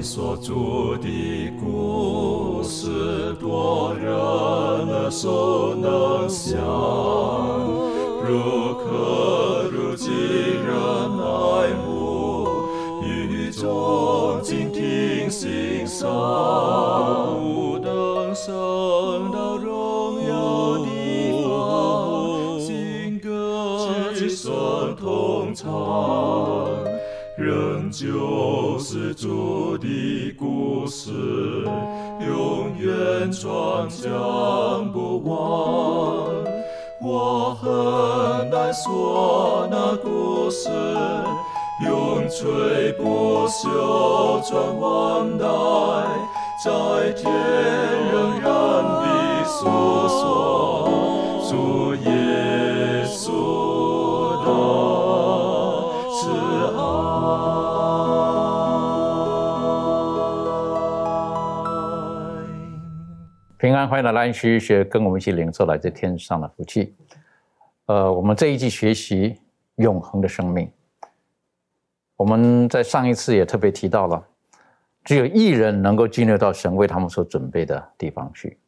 你所著的故事，多人耳熟能详，如可如今人爱慕，与众静听欣赏，不等升到荣耀的方，新歌齐声同唱，仍旧是主转将不忘。我很难说那故事，永垂不朽传万代，在天仍然的诉说主耶欢迎来兰学学，跟我们一起领受来自天上的福气。呃，我们这一季学习永恒的生命。我们在上一次也特别提到了，只有一人能够进入到神为他们所准备的地方去。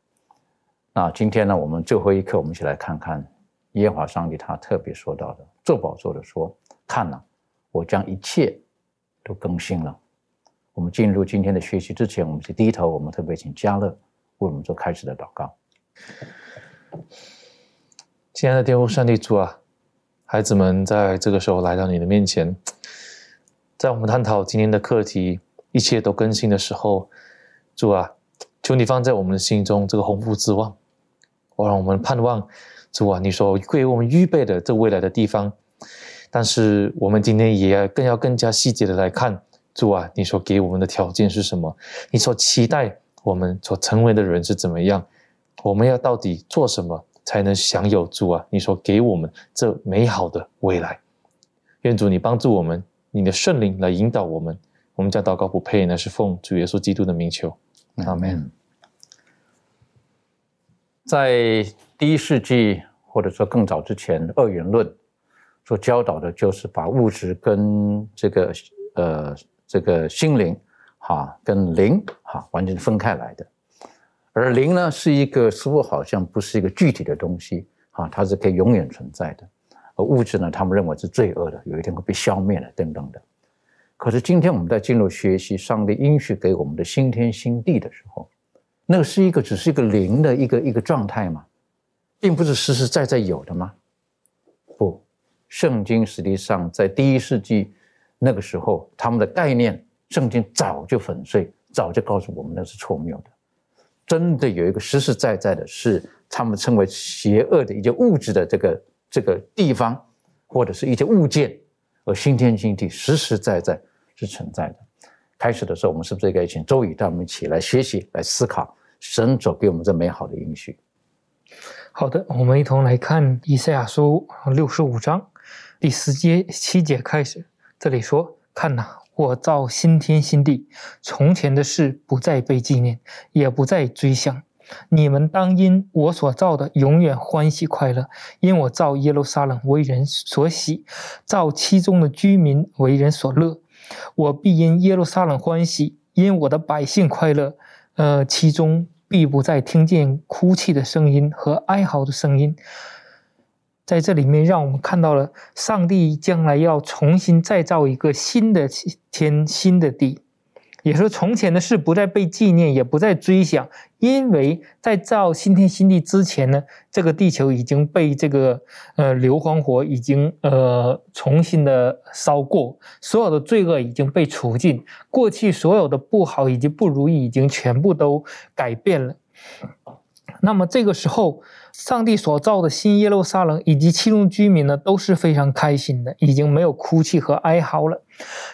那今天呢，我们最后一课，我们一起来看看耶和华上帝他特别说到的，做宝座的说：“看了，我将一切都更新了。”我们进入今天的学习之前，我们是低头，我们特别请嘉乐为我们做开始的祷告。亲爱的天父上帝主啊，孩子们在这个时候来到你的面前，在我们探讨今天的课题，一切都更新的时候，主啊，求你放在我们的心中这个鸿福之望，我让我们盼望，主啊，你所为我们预备的这未来的地方，但是我们今天也要更要更加细节的来看，主啊，你所给我们的条件是什么？你所期待我们所成为的人是怎么样？我们要到底做什么？才能享有主啊！你说给我们这美好的未来，愿主你帮助我们，你的圣灵来引导我们。我们将祷告不配，呢是奉主耶稣基督的名求，阿门。在第一世纪或者说更早之前，二元论所教导的就是把物质跟这个呃这个心灵哈跟灵哈完全分开来的。而灵呢，是一个似乎好像不是一个具体的东西啊，它是可以永远存在的。而物质呢，他们认为是罪恶的，有一天会被消灭了等等的。可是今天我们在进入学习上帝应许给我们的新天新地的时候，那个是一个只是一个灵的一个一个状态吗？并不是实实在在有的吗？不，圣经实际上在第一世纪那个时候，他们的概念，圣经早就粉碎，早就告诉我们那是错谬的。真的有一个实实在在的，是他们称为邪恶的一些物质的这个这个地方，或者是一些物件，而新天新地实实在在是存在的。开始的时候，我们是不是应该请周宇带我们一起来学习、来思考神所给我们这美好的应许？好的，我们一同来看以赛亚书六十五章第十节七节开始，这里说：“看呐。”我造新天新地，从前的事不再被纪念，也不再追想。你们当因我所造的永远欢喜快乐，因我造耶路撒冷为人所喜，造其中的居民为人所乐。我必因耶路撒冷欢喜，因我的百姓快乐。呃，其中必不再听见哭泣的声音和哀嚎的声音。在这里面，让我们看到了上帝将来要重新再造一个新的天、新的地，也说从前的事不再被纪念，也不再追想，因为在造新天新地之前呢，这个地球已经被这个呃硫磺火已经呃重新的烧过，所有的罪恶已经被除尽，过去所有的不好以及不如意已经全部都改变了。那么这个时候。上帝所造的新耶路撒冷以及其中居民呢，都是非常开心的，已经没有哭泣和哀嚎了。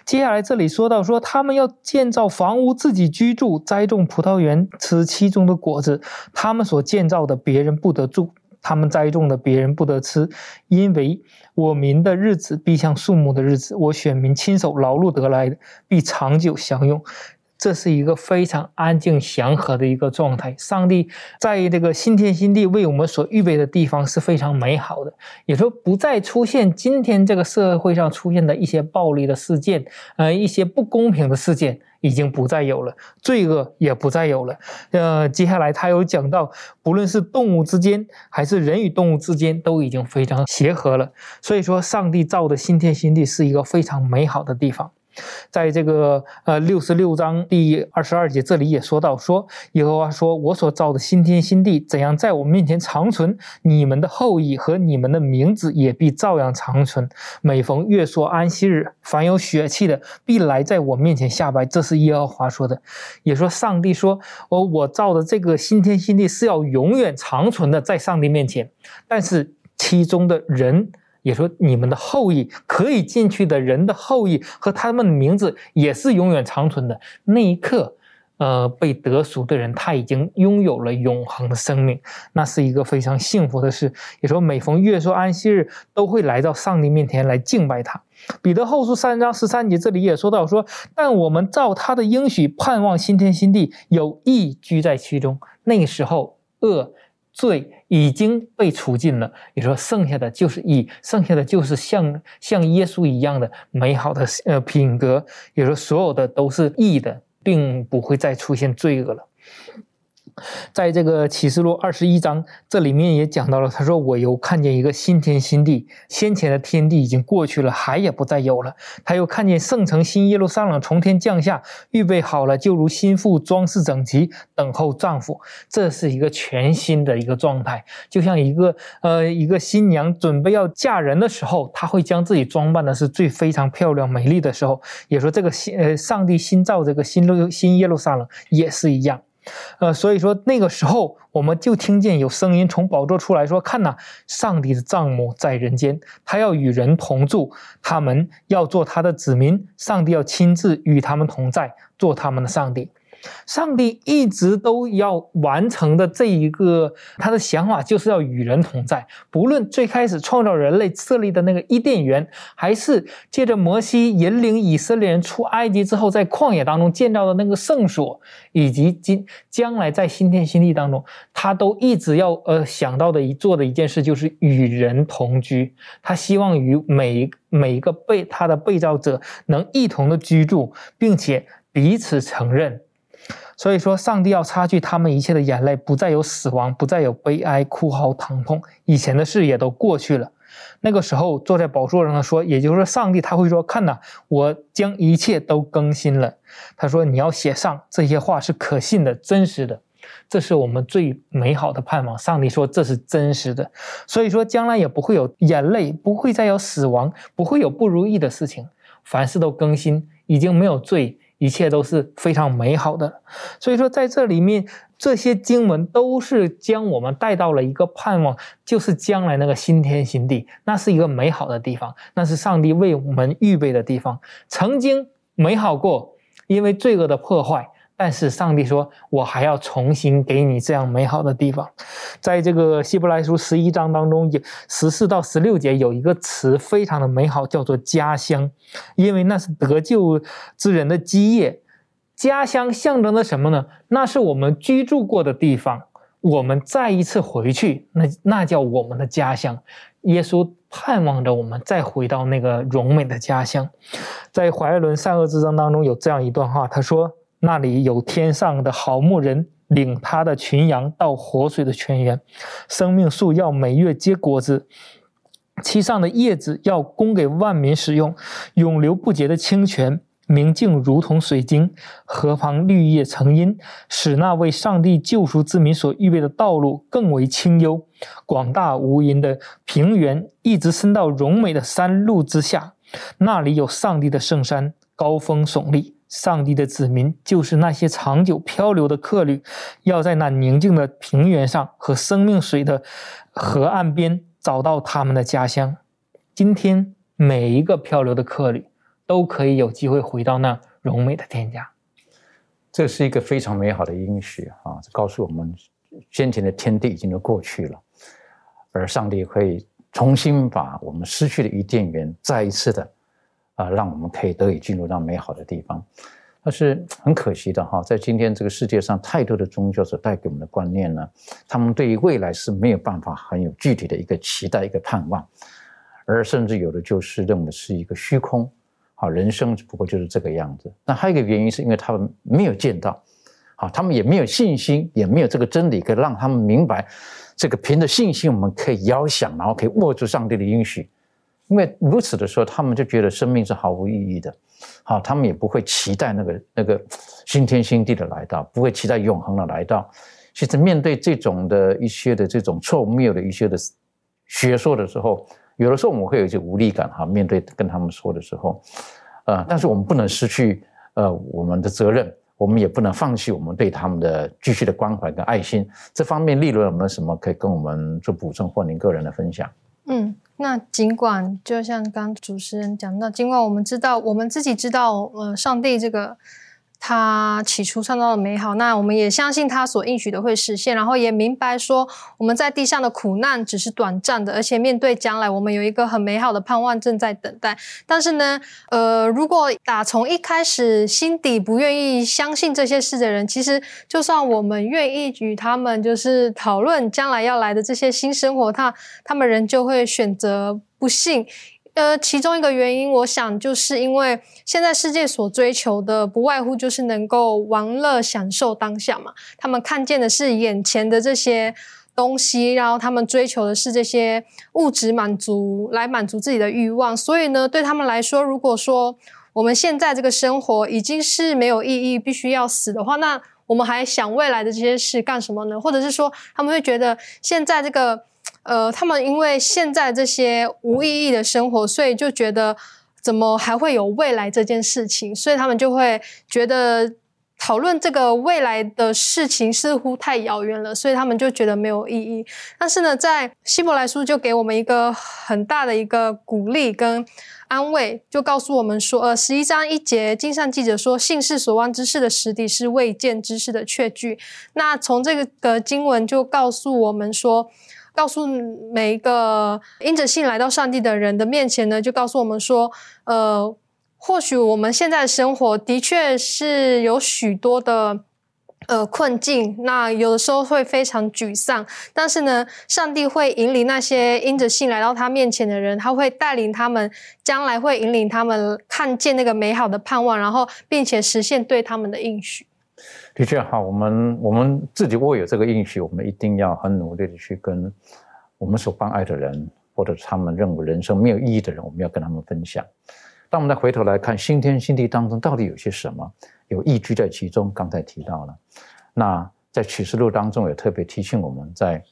接下来这里说到说，他们要建造房屋自己居住，栽种葡萄园吃其中的果子。他们所建造的，别人不得住；他们栽种的，别人不得吃。因为我民的日子必像树木的日子，我选民亲手劳碌得来的，必长久享用。这是一个非常安静祥和的一个状态。上帝在这个新天新地为我们所预备的地方是非常美好的，也说不再出现今天这个社会上出现的一些暴力的事件，呃，一些不公平的事件。已经不再有了，罪恶也不再有了。呃，接下来他有讲到，不论是动物之间，还是人与动物之间，都已经非常协和了。所以说，上帝造的新天新地是一个非常美好的地方。在这个呃六十六章第二十二节，这里也说到说，耶和华说：“我所造的新天新地怎样在我面前长存，你们的后裔和你们的名字也必照样长存。每逢月朔安息日，凡有血气的必来在我面前下拜。”这是耶和华说的。也说上帝说：“我我造的这个新天新地是要永远长存的，在上帝面前。但是其中的人。”也说你们的后裔可以进去的人的后裔和他们的名字也是永远长存的。那一刻，呃，被得赎的人他已经拥有了永恒的生命，那是一个非常幸福的事。也说每逢月朔安息日都会来到上帝面前来敬拜他。彼得后书三章十三节这里也说到说，但我们照他的应许盼望新天新地，有义居在其中。那时候恶。罪已经被除尽了，你说剩下的就是义，剩下的就是像像耶稣一样的美好的呃品格，也说所有的都是义的，并不会再出现罪恶了。在这个启示录二十一章，这里面也讲到了，他说：“我又看见一个新天新地，先前的天地已经过去了，海也不再有了。他又看见圣城新耶路撒冷从天降下，预备好了，就如新妇装饰整齐，等候丈夫。这是一个全新的一个状态，就像一个呃一个新娘准备要嫁人的时候，她会将自己装扮的是最非常漂亮美丽的时候。也说这个新呃上帝新造这个新路新耶路撒冷也是一样。”呃，所以说那个时候，我们就听见有声音从宝座出来说：“看呐，上帝的帐母在人间，他要与人同住，他们要做他的子民，上帝要亲自与他们同在，做他们的上帝。”上帝一直都要完成的这一个他的想法，就是要与人同在。不论最开始创造人类设立的那个伊甸园，还是借着摩西引领以色列人出埃及之后，在旷野当中建造的那个圣所，以及今将来在新天新地当中，他都一直要呃想到的一做的一件事，就是与人同居。他希望与每每一个被他的被造者能一同的居住，并且彼此承认。所以说，上帝要擦去他们一切的眼泪，不再有死亡，不再有悲哀、哭嚎、疼痛，以前的事也都过去了。那个时候，坐在宝座上的说，也就是说，上帝他会说：“看呐，我将一切都更新了。”他说：“你要写上这些话是可信的、真实的，这是我们最美好的盼望。”上帝说：“这是真实的。”所以说，将来也不会有眼泪，不会再有死亡，不会有不如意的事情，凡事都更新，已经没有罪。一切都是非常美好的，所以说在这里面，这些经文都是将我们带到了一个盼望，就是将来那个新天新地，那是一个美好的地方，那是上帝为我们预备的地方，曾经美好过，因为罪恶的破坏。但是上帝说：“我还要重新给你这样美好的地方。”在这个希伯来书十一章当中，有十四到十六节有一个词非常的美好，叫做“家乡”，因为那是得救之人的基业。家乡象征着什么呢？那是我们居住过的地方，我们再一次回去，那那叫我们的家乡。耶稣盼望着我们再回到那个荣美的家乡。在怀爱伦善恶之争当中有这样一段话，他说。那里有天上的好牧人领他的群羊到活水的泉源，生命树要每月结果子，其上的叶子要供给万民使用，永流不竭的清泉，明净如同水晶，河旁绿叶成荫，使那为上帝救赎之民所预备的道路更为清幽。广大无垠的平原一直伸到荣美的山路之下，那里有上帝的圣山，高峰耸立。上帝的子民就是那些长久漂流的客旅，要在那宁静的平原上和生命水的河岸边找到他们的家乡。今天每一个漂流的客旅都可以有机会回到那荣美的天家。这是一个非常美好的应许啊！这告诉我们，先前的天地已经都过去了，而上帝会重新把我们失去的伊甸园再一次的。啊，让我们可以得以进入到美好的地方。但是很可惜的哈，在今天这个世界上，太多的宗教所带给我们的观念呢，他们对于未来是没有办法很有具体的一个期待、一个盼望，而甚至有的就是认为是一个虚空，好，人生只不过就是这个样子。那还有一个原因，是因为他们没有见到，好，他们也没有信心，也没有这个真理，可以让他们明白，这个凭着信心，我们可以遥想，然后可以握住上帝的应许。因为如此的时候，他们就觉得生命是毫无意义的，好，他们也不会期待那个那个新天新地的来到，不会期待永恒的来到。其实面对这种的一些的这种错谬的一些的学说的时候，有的时候我们会有一些无力感哈。面对跟他们说的时候，呃，但是我们不能失去呃我们的责任，我们也不能放弃我们对他们的继续的关怀跟爱心。这方面，利润有没有什么可以跟我们做补充或您个人的分享？嗯。那尽管就像刚主持人讲到，尽管我们知道，我们自己知道，呃，上帝这个。他起初创造的美好，那我们也相信他所应许的会实现，然后也明白说我们在地上的苦难只是短暂的，而且面对将来，我们有一个很美好的盼望正在等待。但是呢，呃，如果打从一开始心底不愿意相信这些事的人，其实就算我们愿意与他们就是讨论将来要来的这些新生活，他他们仍旧会选择不信。呃，其中一个原因，我想就是因为现在世界所追求的，不外乎就是能够玩乐、享受当下嘛。他们看见的是眼前的这些东西，然后他们追求的是这些物质满足，来满足自己的欲望。所以呢，对他们来说，如果说我们现在这个生活已经是没有意义，必须要死的话，那我们还想未来的这些事干什么呢？或者是说，他们会觉得现在这个。呃，他们因为现在这些无意义的生活，所以就觉得怎么还会有未来这件事情，所以他们就会觉得讨论这个未来的事情似乎太遥远了，所以他们就觉得没有意义。但是呢，在希伯来书就给我们一个很大的一个鼓励跟安慰，就告诉我们说，呃，十一章一节，经上记者说，信是所望之事的实底，是未见之事的确据。那从这个的经文就告诉我们说。告诉每一个因着信来到上帝的人的面前呢，就告诉我们说，呃，或许我们现在的生活的确是有许多的呃困境，那有的时候会非常沮丧，但是呢，上帝会引领那些因着信来到他面前的人，他会带领他们，将来会引领他们看见那个美好的盼望，然后并且实现对他们的应许。的确哈，我们我们自己握有这个应许，我们一定要很努力的去跟我们所关爱的人，或者他们认为人生没有意义的人，我们要跟他们分享。当我们再回头来看新天新地当中到底有些什么，有意居在其中。刚才提到了，那在启示录当中也特别提醒我们在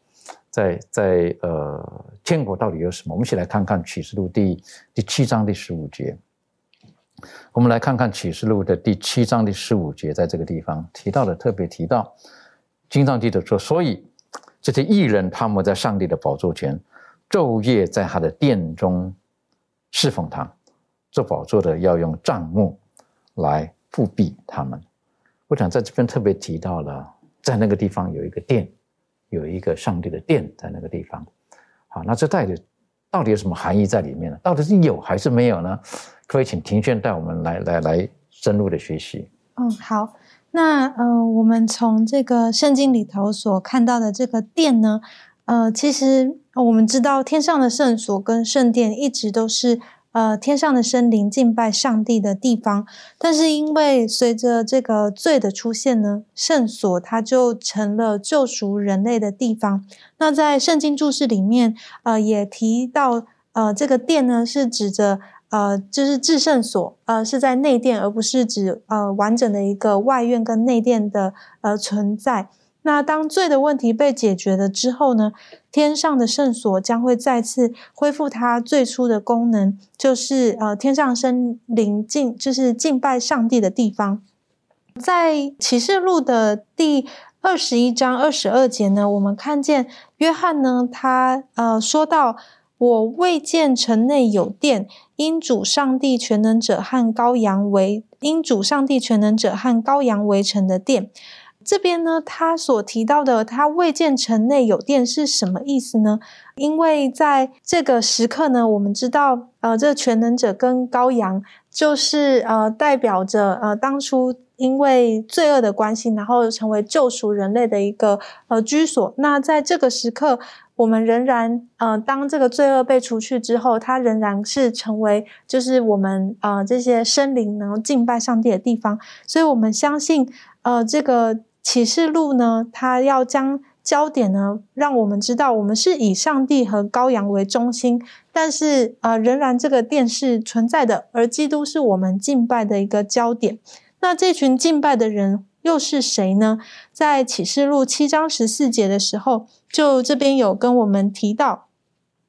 在在呃天国到底有什么。我们一起来看看启示录第第七章第十五节。我们来看看启示录的第七章第十五节，在这个地方提到的，特别提到，经上记者说，所以这些艺人他们在上帝的宝座前，昼夜在他的殿中侍奉他，做宝座的要用帐幕来复庇他们。我想在这边特别提到了，在那个地方有一个殿，有一个上帝的殿在那个地方。好，那这代表到底有什么含义在里面呢？到底是有还是没有呢？可以请庭炫带我们来来来深入的学习。嗯，好。那呃，我们从这个圣经里头所看到的这个殿呢，呃，其实我们知道天上的圣所跟圣殿一直都是呃天上的生灵敬拜上帝的地方。但是因为随着这个罪的出现呢，圣所它就成了救赎人类的地方。那在圣经注释里面，呃，也提到呃这个殿呢是指着。呃，就是至圣所，呃，是在内殿，而不是指呃完整的一个外院跟内殿的呃存在。那当罪的问题被解决了之后呢，天上的圣所将会再次恢复它最初的功能，就是呃天上生灵敬，就是敬拜上帝的地方。在启示录的第二十一章二十二节呢，我们看见约翰呢，他呃说到。我未见城内有殿，因主上帝全能者和羔羊为因主上帝全能者和羔羊为城的殿。这边呢，他所提到的他未见城内有殿是什么意思呢？因为在这个时刻呢，我们知道，呃，这全能者跟羔羊就是呃代表着呃当初因为罪恶的关系，然后成为救赎人类的一个呃居所。那在这个时刻，我们仍然呃当这个罪恶被除去之后，它仍然是成为就是我们呃这些生灵能够敬拜上帝的地方。所以我们相信呃这个启示录呢，它要将。焦点呢，让我们知道我们是以上帝和羔羊为中心，但是呃，仍然这个殿是存在的，而基督是我们敬拜的一个焦点。那这群敬拜的人又是谁呢？在启示录七章十四节的时候，就这边有跟我们提到。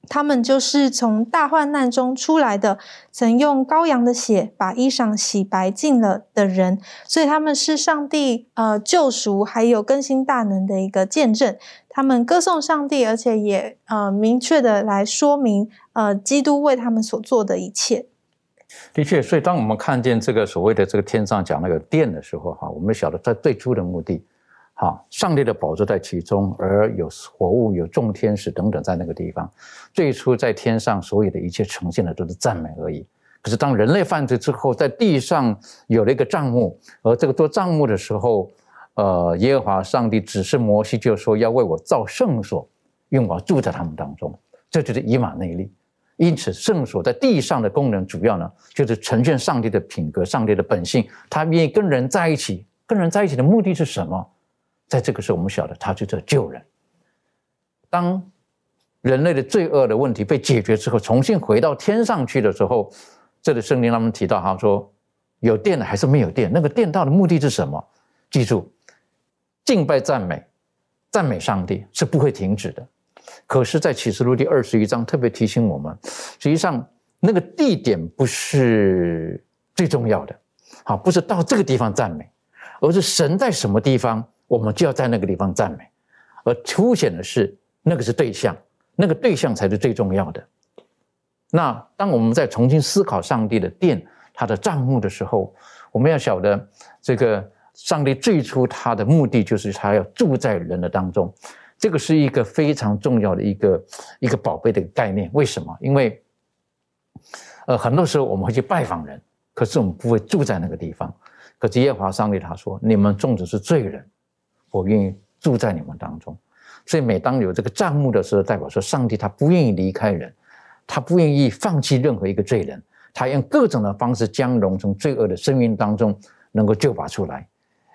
他们就是从大患难中出来的，曾用羔羊的血把衣裳洗白净了的人，所以他们是上帝呃救赎还有更新大能的一个见证。他们歌颂上帝，而且也呃明确的来说明呃基督为他们所做的一切。的确，所以当我们看见这个所谓的这个天上讲那个殿的时候，哈，我们晓得在最初的目的。好，上帝的宝座在其中，而有活物、有众天使等等在那个地方。最初在天上所有的一切呈现的都是赞美而已。可是当人类犯罪之后，在地上有了一个帐幕，而这个做帐幕的时候，呃，耶和华上帝指示摩西就说要为我造圣所，用我住在他们当中。这就是以马内利。因此，圣所在地上的功能主要呢，就是呈现上帝的品格、上帝的本性。他愿意跟人在一起，跟人在一起的目的是什么？在这个时候，我们晓得他就在救人。当人类的罪恶的问题被解决之后，重新回到天上去的时候，这里圣经他们提到，他说有电的还是没有电？那个电道的目的是什么？记住，敬拜赞美，赞美上帝是不会停止的。可是，在启示录第二十一章特别提醒我们，实际上那个地点不是最重要的，好，不是到这个地方赞美，而是神在什么地方。我们就要在那个地方赞美，而凸显的是那个是对象，那个对象才是最重要的。那当我们在重新思考上帝的殿、他的帐目的时候，我们要晓得，这个上帝最初他的目的就是他要住在人的当中，这个是一个非常重要的一个一个宝贝的概念。为什么？因为，呃，很多时候我们会去拜访人，可是我们不会住在那个地方。可是耶和华上帝他说：“你们种的是罪人。”我愿意住在你们当中，所以每当有这个账目的时候，代表说上帝他不愿意离开人，他不愿意放弃任何一个罪人，他用各种的方式将人从罪恶的生命当中能够救拔出来。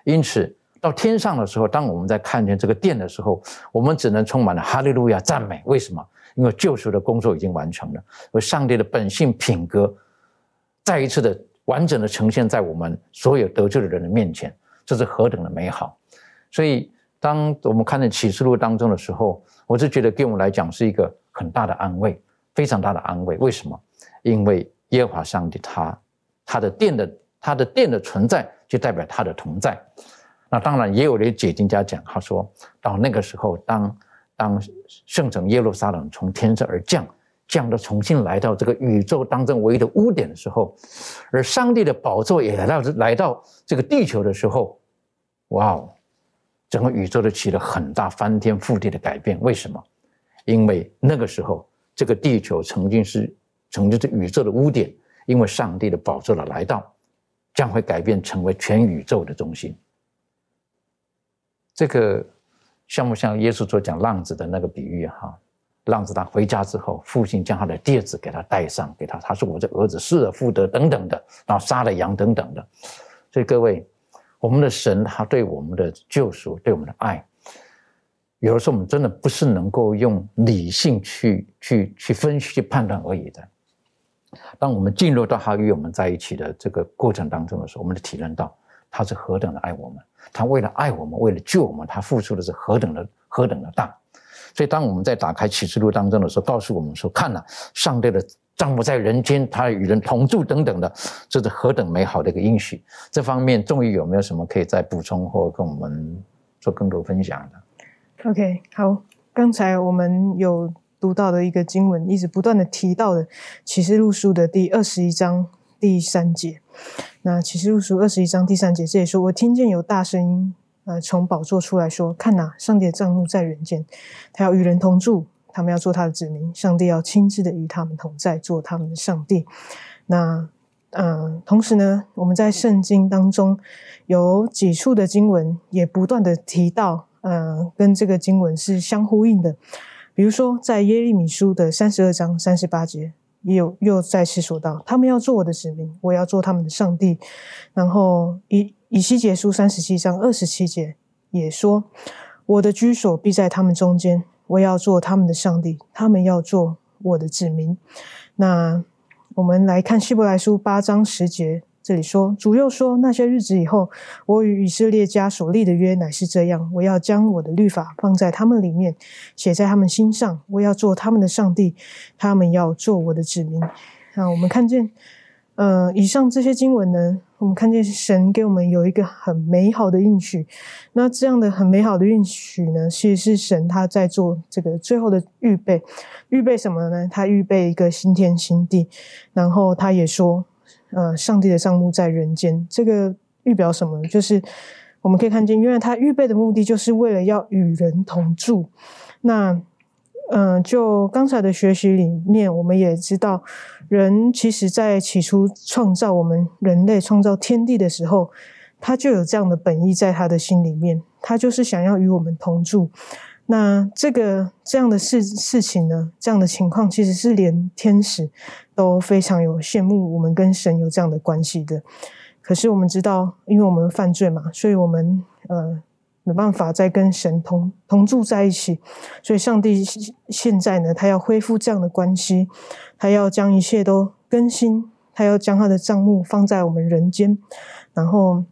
因此，到天上的时候，当我们在看见这个殿的时候，我们只能充满了哈利路亚赞美。为什么？因为救赎的工作已经完成了，而上帝的本性品格再一次的完整的呈现在我们所有得救的人的面前，这是何等的美好！所以，当我们看到启示录当中的时候，我就觉得对我们来讲是一个很大的安慰，非常大的安慰。为什么？因为耶和华上帝他他的殿的他的殿的存在，就代表他的同在。那当然，也有的解经家讲，他说到那个时候，当当圣城耶路撒冷从天上而降，降到重新来到这个宇宙当中唯一的污点的时候，而上帝的宝座也来到来到这个地球的时候，哇哦！整个宇宙都起了很大翻天覆地的改变。为什么？因为那个时候，这个地球曾经是曾经是宇宙的污点，因为上帝的宝座的来到，将会改变成为全宇宙的中心。这个像不像耶稣所讲浪子的那个比喻哈？浪子他回家之后，父亲将他的戒指给他戴上，给他，他说：“我这儿子失而复得，等等的，然后杀了羊等等的。”所以各位。我们的神，他对我们的救赎，对我们的爱，有的时候我们真的不是能够用理性去去去分析、去判断而已的。当我们进入到他与我们在一起的这个过程当中的时候，我们就体认到他是何等的爱我们。他为了爱我们，为了救我们，他付出的是何等的何等的大。所以，当我们在打开启示录当中的时候，告诉我们说：“看了上帝的。”丈夫在人间，他与人同住等等的，这是何等美好的一个应许！这方面，仲宇有没有什么可以再补充或跟我们做更多分享的？OK，好，刚才我们有读到的一个经文，一直不断的提到的启示录书的第二十一章第三节。那启示录书二十一章第三节，这里说：“我听见有大声音，呃，从宝座出来说：看哪，上帝的帐幕在人间，他要与人同住。”他们要做他的子民，上帝要亲自的与他们同在，做他们的上帝。那嗯，同时呢，我们在圣经当中有几处的经文也不断的提到，嗯，跟这个经文是相呼应的。比如说，在耶利米书的三十二章三十八节，也有又再次说到，他们要做我的子民，我要做他们的上帝。然后以以西结书三十七章二十七节也说，我的居所必在他们中间，我要做他们的上帝，他们要做我的子民。那我们来看希伯来书八章十节。这里说，主又说，那些日子以后，我与以色列家所立的约乃是这样：我要将我的律法放在他们里面，写在他们心上。我要做他们的上帝，他们要做我的子民。啊，我们看见，呃，以上这些经文呢，我们看见神给我们有一个很美好的应许。那这样的很美好的应许呢，其实是神他在做这个最后的预备。预备什么呢？他预备一个新天新地，然后他也说。呃，上帝的账目在人间，这个预表什么？就是我们可以看见，因为他预备的目的，就是为了要与人同住。那，嗯，就刚才的学习里面，我们也知道，人其实在起初创造我们人类、创造天地的时候，他就有这样的本意在他的心里面，他就是想要与我们同住。那这个这样的事事情呢，这样的情况其实是连天使都非常有羡慕我们跟神有这样的关系的。可是我们知道，因为我们犯罪嘛，所以我们呃没办法再跟神同同住在一起。所以上帝现在呢，他要恢复这样的关系，他要将一切都更新，他要将他的账目放在我们人间。然后，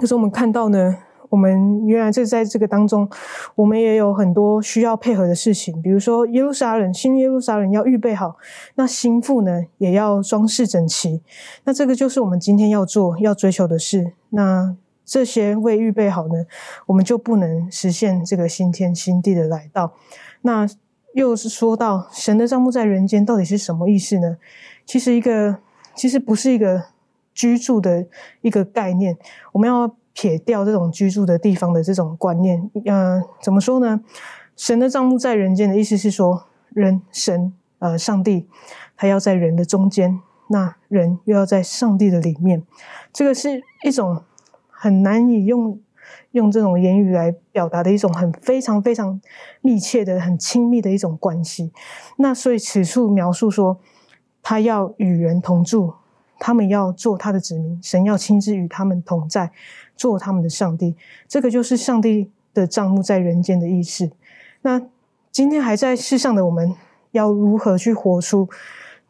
可是我们看到呢。我们原来这在这个当中，我们也有很多需要配合的事情，比如说耶路撒冷新耶路撒冷要预备好，那心腹呢也要装饰整齐，那这个就是我们今天要做要追求的事。那这些未预备好呢，我们就不能实现这个新天新地的来到。那又是说到神的账目在人间到底是什么意思呢？其实一个其实不是一个居住的一个概念，我们要。撇掉这种居住的地方的这种观念，呃，怎么说呢？神的账目在人间的意思是说，人神呃上帝他要在人的中间，那人又要在上帝的里面，这个是一种很难以用用这种言语来表达的一种很非常非常密切的、很亲密的一种关系。那所以此处描述说，他要与人同住。他们要做他的子民，神要亲自与他们同在，做他们的上帝。这个就是上帝的账目在人间的意思。那今天还在世上的我们，要如何去活出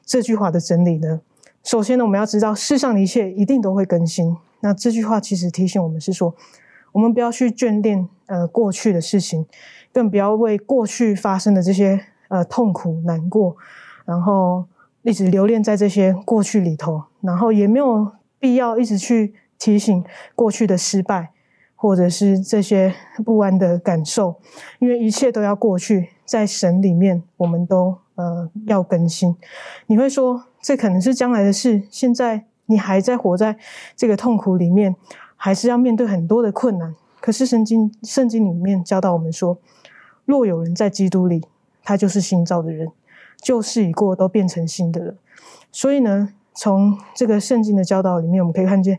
这句话的真理呢？首先呢，我们要知道世上的一切一定都会更新。那这句话其实提醒我们是说，我们不要去眷恋呃过去的事情，更不要为过去发生的这些呃痛苦难过，然后。一直留恋在这些过去里头，然后也没有必要一直去提醒过去的失败，或者是这些不安的感受，因为一切都要过去，在神里面，我们都呃要更新。你会说这可能是将来的事，现在你还在活在这个痛苦里面，还是要面对很多的困难。可是圣经圣经里面教导我们说，若有人在基督里，他就是新造的人。旧事已过，都变成新的了。所以呢，从这个圣经的教导里面，我们可以看见，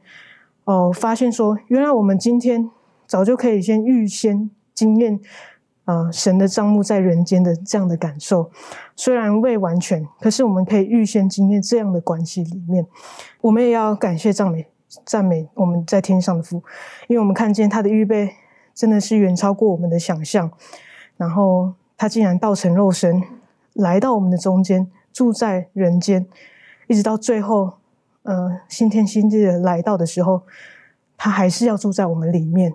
哦，发现说，原来我们今天早就可以先预先经验啊，神的账目在人间的这样的感受。虽然未完全，可是我们可以预先经验这样的关系里面，我们也要感谢赞美赞美我们在天上的父，因为我们看见他的预备真的是远超过我们的想象。然后他竟然道成肉身。来到我们的中间，住在人间，一直到最后，呃，新天新地的来到的时候，他还是要住在我们里面。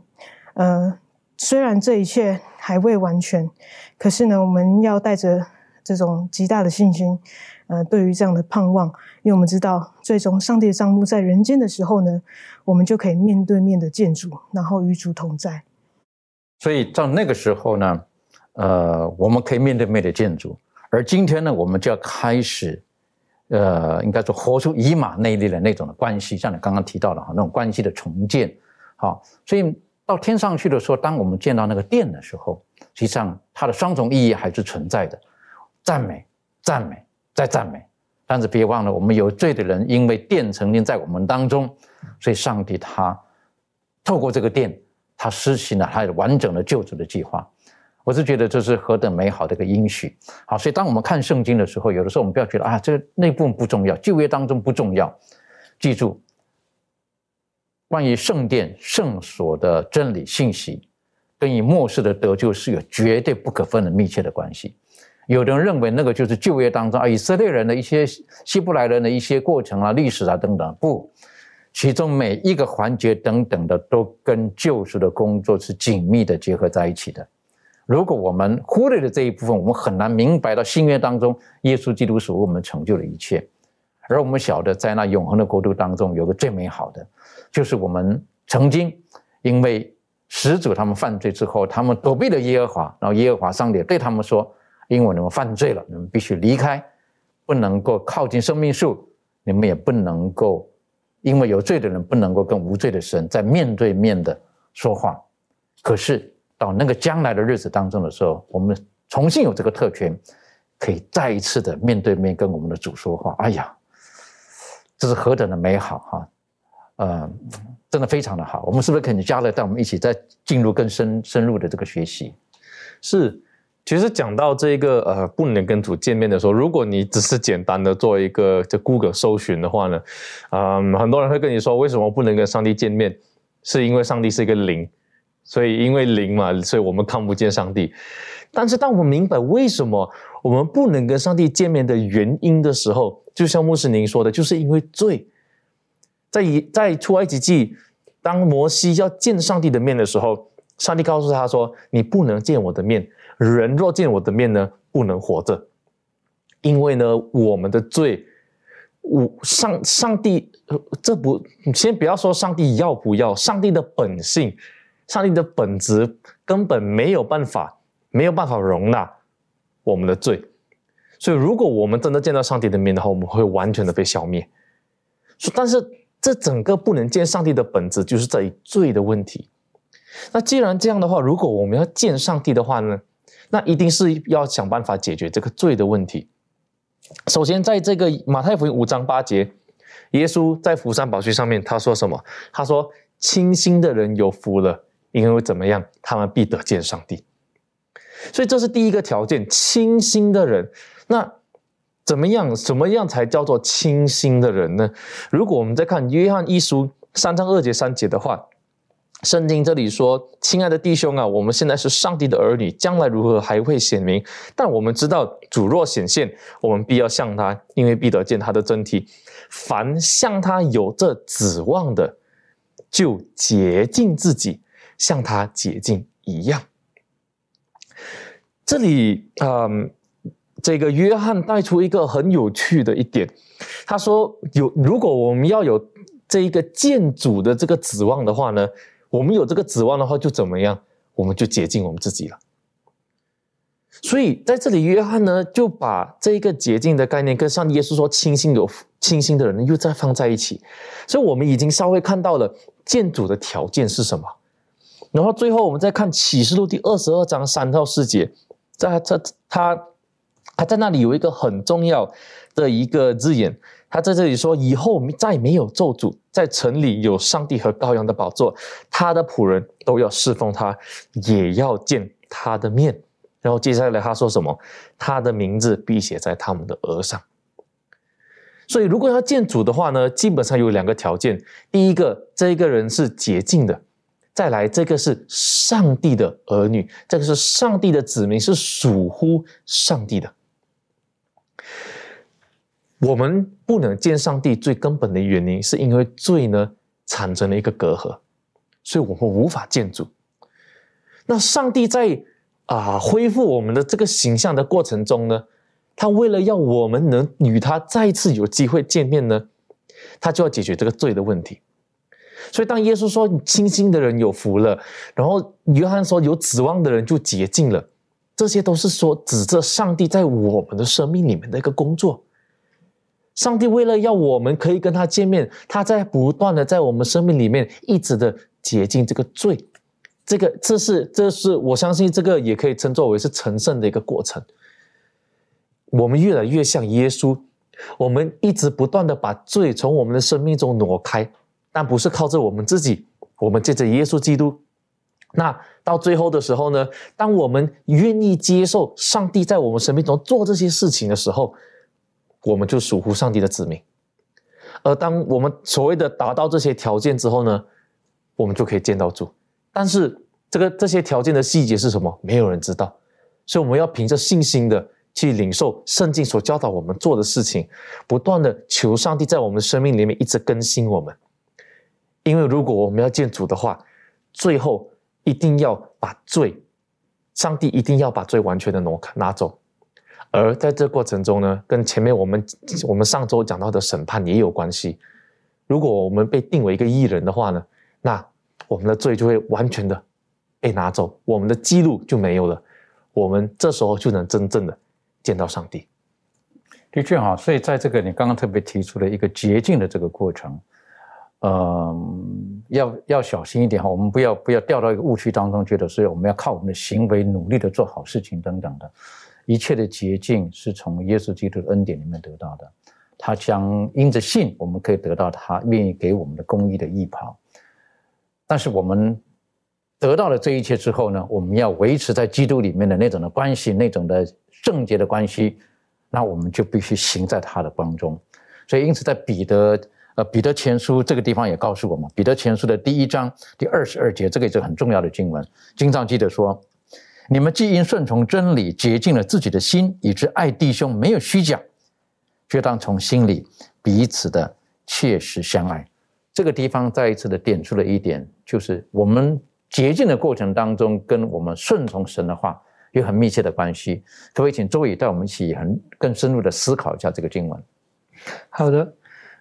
呃，虽然这一切还未完全，可是呢，我们要带着这种极大的信心，呃，对于这样的盼望，因为我们知道，最终上帝的账目在人间的时候呢，我们就可以面对面的见主，然后与主同在。所以到那个时候呢，呃，我们可以面对面的见主。而今天呢，我们就要开始，呃，应该说活出以马内利的那种的关系，像你刚刚提到的哈，那种关系的重建，好，所以到天上去的时候，当我们见到那个殿的时候，实际上它的双重意义还是存在的，赞美、赞美、再赞美，但是别忘了，我们有罪的人，因为殿曾经在我们当中，所以上帝他透过这个殿，他施行了他完整的救主的计划。我是觉得这是何等美好的一个应许。好，所以当我们看圣经的时候，有的时候我们不要觉得啊，这个那部分不重要，旧约当中不重要。记住，关于圣殿圣所的真理信息，跟以末世的得救是有绝对不可分的密切的关系。有的人认为那个就是旧约当中啊，以色列人的一些希伯来人的一些过程啊、历史啊等等，不，其中每一个环节等等的都跟救赎的工作是紧密的结合在一起的。如果我们忽略了这一部分，我们很难明白到新约当中耶稣基督所为我们成就的一切。而我们晓得，在那永恒的国度当中，有个最美好的，就是我们曾经因为始祖他们犯罪之后，他们躲避了耶和华，然后耶和华上帝对他们说：“因为你们犯罪了，你们必须离开，不能够靠近生命树，你们也不能够，因为有罪的人不能够跟无罪的神在面对面的说话。可是。”到那个将来的日子当中的时候，我们重新有这个特权，可以再一次的面对面跟我们的主说话。哎呀，这是何等的美好哈！呃，真的非常的好。我们是不是可以加了带我们一起再进入更深深入的这个学习？是，其实讲到这个呃，不能跟主见面的时候，如果你只是简单的做一个这 Google 搜寻的话呢，嗯，很多人会跟你说，为什么不能跟上帝见面？是因为上帝是一个灵。所以，因为灵嘛，所以我们看不见上帝。但是，当我们明白为什么我们不能跟上帝见面的原因的时候，就像牧师您说的，就是因为罪。在一在出埃及记，当摩西要见上帝的面的时候，上帝告诉他说：“你不能见我的面，人若见我的面呢，不能活着，因为呢，我们的罪，我上上帝，这不，先不要说上帝要不要，上帝的本性。”上帝的本质根本没有办法，没有办法容纳我们的罪，所以如果我们真的见到上帝的面的话，我们会完全的被消灭。说，但是这整个不能见上帝的本质，就是在于罪的问题。那既然这样的话，如果我们要见上帝的话呢，那一定是要想办法解决这个罪的问题。首先，在这个马太福音五章八节，耶稣在福山宝训上面他说什么？他说：“清心的人有福了。”因为怎么样，他们必得见上帝。所以这是第一个条件，清心的人。那怎么样？怎么样才叫做清心的人呢？如果我们再看约翰一书三章二节三节的话，圣经这里说：“亲爱的弟兄啊，我们现在是上帝的儿女，将来如何还会显明。但我们知道，主若显现，我们必要向他，因为必得见他的真体。凡向他有这指望的，就洁净自己。”像他解禁一样，这里嗯，这个约翰带出一个很有趣的一点，他说有如果我们要有这一个建主的这个指望的话呢，我们有这个指望的话就怎么样，我们就解禁我们自己了。所以在这里，约翰呢就把这一个洁净的概念跟上帝耶稣说清新有清新的人又再放在一起，所以我们已经稍微看到了建主的条件是什么。然后最后我们再看启示录第二十二章三到四节，在这他他在那里有一个很重要的一个字眼，他在这里说以后再没有咒诅，在城里有上帝和羔羊的宝座，他的仆人都要侍奉他，也要见他的面。然后接下来他说什么？他的名字必写在他们的额上。所以如果要见主的话呢，基本上有两个条件：第一个，这一个人是洁净的。再来，这个是上帝的儿女，这个是上帝的子民，是属乎上帝的。我们不能见上帝最根本的原因，是因为罪呢产生了一个隔阂，所以我们无法见主。那上帝在啊恢复我们的这个形象的过程中呢，他为了要我们能与他再次有机会见面呢，他就要解决这个罪的问题。所以，当耶稣说“清心的人有福了”，然后约翰说“有指望的人就洁净了”，这些都是说指着上帝在我们的生命里面的一个工作。上帝为了要我们可以跟他见面，他在不断的在我们生命里面一直的洁净这个罪。这个，这是，这是我相信这个也可以称作为是成圣的一个过程。我们越来越像耶稣，我们一直不断的把罪从我们的生命中挪开，但不是靠着我们自己，我们借着耶稣基督。那到最后的时候呢，当我们愿意接受上帝在我们生命中做这些事情的时候，我们就属乎上帝的子民。而当我们所谓的达到这些条件之后呢，我们就可以见到主。但是这个这些条件的细节是什么？没有人知道。所以我们要凭着信心的去领受圣经所教导我们做的事情，不断的求上帝在我们生命里面一直更新我们。因为如果我们要见主的话，最后一定要把罪，上帝一定要把罪完全的挪开拿走。而在这过程中呢，跟前面我们我们上周讲到的审判也有关系。如果我们被定为一个艺人的话呢，那我们的罪就会完全的被拿走，我们的记录就没有了，我们这时候就能真正的见到上帝。的确哈，所以在这个你刚刚特别提出的一个捷径的这个过程，嗯，要要小心一点哈，我们不要不要掉到一个误区当中，觉得是我们要靠我们的行为努力的做好事情等等的。一切的捷径是从耶稣基督的恩典里面得到的，他将因着信，我们可以得到他愿意给我们的公义的义袍。但是我们得到了这一切之后呢，我们要维持在基督里面的那种的关系，那种的圣洁的关系，那我们就必须行在他的光中。所以，因此在彼得呃彼得前书这个地方也告诉我们，彼得前书的第一章第二十二节，这个也是很重要的经文。经常记得说。你们既因顺从真理洁净了自己的心，以致爱弟兄没有虚假，就当从心里彼此的切实相爱。这个地方再一次的点出了一点，就是我们洁净的过程当中，跟我们顺从神的话有很密切的关系。可不可以请周宇带我们一起很更深入的思考一下这个经文？好的。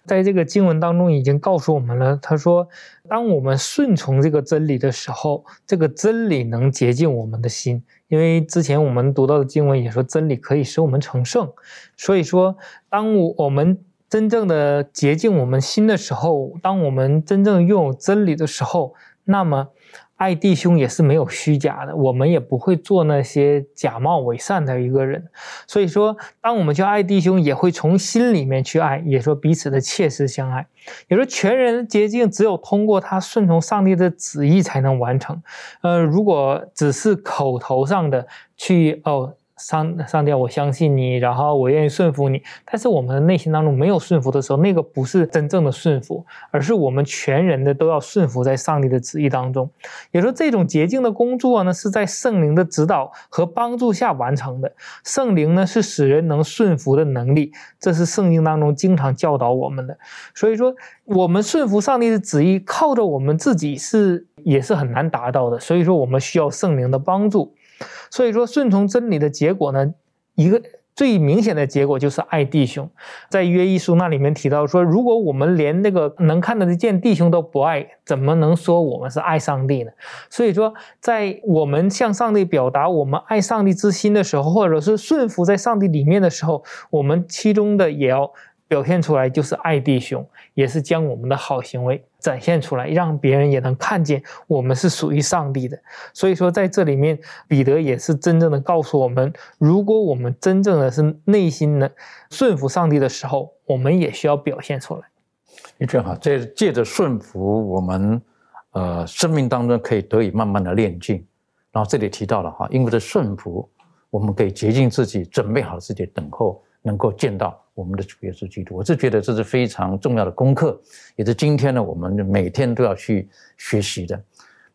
在这个经文当中已经告诉我们了，他说，当我们顺从这个真理的时候，这个真理能洁净我们的心。因为之前我们读到的经文也说，真理可以使我们成圣。所以说，当我我们真正的洁净我们心的时候，当我们真正拥有真理的时候，那么。爱弟兄也是没有虚假的，我们也不会做那些假冒伪善的一个人。所以说，当我们去爱弟兄，也会从心里面去爱，也说彼此的切实相爱。也说全人洁净，只有通过他顺从上帝的旨意才能完成。呃，如果只是口头上的去哦。上上帝，我相信你，然后我愿意顺服你。但是我们的内心当中没有顺服的时候，那个不是真正的顺服，而是我们全人的都要顺服在上帝的旨意当中。也说这种洁净的工作呢，是在圣灵的指导和帮助下完成的。圣灵呢，是使人能顺服的能力，这是圣经当中经常教导我们的。所以说，我们顺服上帝的旨意，靠着我们自己是也是很难达到的。所以说，我们需要圣灵的帮助。所以说，顺从真理的结果呢，一个最明显的结果就是爱弟兄。在约一书那里面提到说，如果我们连那个能看得见弟兄都不爱，怎么能说我们是爱上帝呢？所以说，在我们向上帝表达我们爱上帝之心的时候，或者是顺服在上帝里面的时候，我们其中的也要表现出来，就是爱弟兄，也是将我们的好行为。展现出来，让别人也能看见我们是属于上帝的。所以说，在这里面，彼得也是真正的告诉我们：如果我们真正的是内心的顺服上帝的时候，我们也需要表现出来。你正好这借着顺服，我们呃生命当中可以得以慢慢的练进。然后这里提到了哈，因为这顺服，我们可以洁净自己，准备好自己，等候能够见到。我们的主耶稣基督，我是觉得这是非常重要的功课，也是今天呢，我们每天都要去学习的。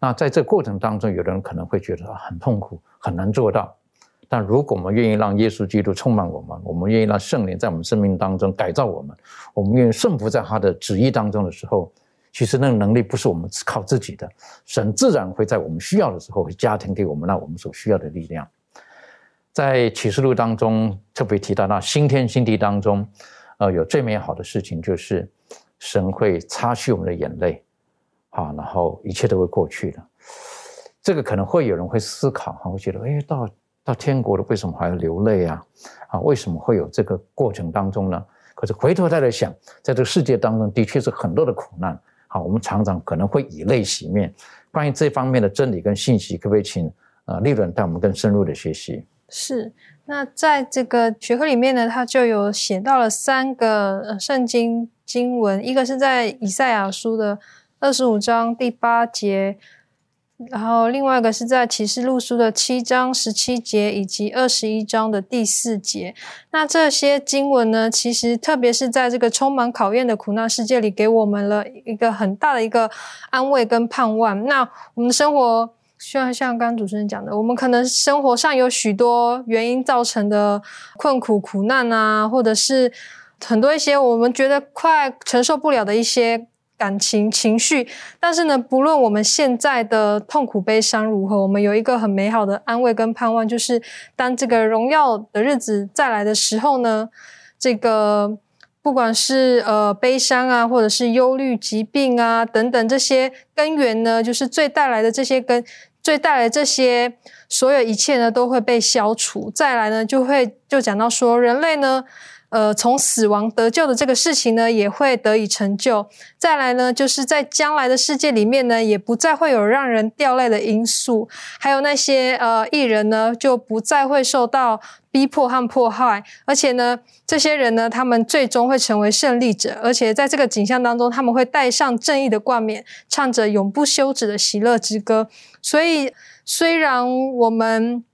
那在这过程当中，有的人可能会觉得很痛苦，很难做到。但如果我们愿意让耶稣基督充满我们，我们愿意让圣灵在我们生命当中改造我们，我们愿意顺服在他的旨意当中的时候，其实那个能力不是我们靠自己的，神自然会在我们需要的时候，会加添给我们那我们所需要的力量。在启示录当中特别提到，那新天新地当中，呃，有最美好的事情就是神会擦去我们的眼泪，好，然后一切都会过去的。这个可能会有人会思考，哈，会觉得，哎，到到天国了，为什么还要流泪啊？啊，为什么会有这个过程当中呢？可是回头再来想，在这个世界当中的确是很多的苦难，好，我们常常可能会以泪洗面。关于这方面的真理跟信息，可不可以请呃利润带我们更深入的学习？是。那在这个学科里面呢，它就有写到了三个圣经经文，一个是在以赛亚书的二十五章第八节。然后另外一个是在启示录书的七章十七节以及二十一章的第四节。那这些经文呢，其实特别是在这个充满考验的苦难世界里，给我们了一个很大的一个安慰跟盼望。那我们的生活，像像刚刚主持人讲的，我们可能生活上有许多原因造成的困苦苦难啊，或者是很多一些我们觉得快承受不了的一些。感情情绪，但是呢，不论我们现在的痛苦悲伤如何，我们有一个很美好的安慰跟盼望，就是当这个荣耀的日子再来的时候呢，这个不管是呃悲伤啊，或者是忧虑、疾病啊等等这些根源呢，就是最带来的这些根，所以带来这些所有一切呢，都会被消除。再来呢，就会就讲到说人类呢。呃，从死亡得救的这个事情呢，也会得以成就。再来呢，就是在将来的世界里面呢，也不再会有让人掉泪的因素。还有那些呃艺人呢，就不再会受到逼迫和迫害。而且呢，这些人呢，他们最终会成为胜利者。而且在这个景象当中，他们会戴上正义的冠冕，唱着永不休止的喜乐之歌。所以，虽然我们。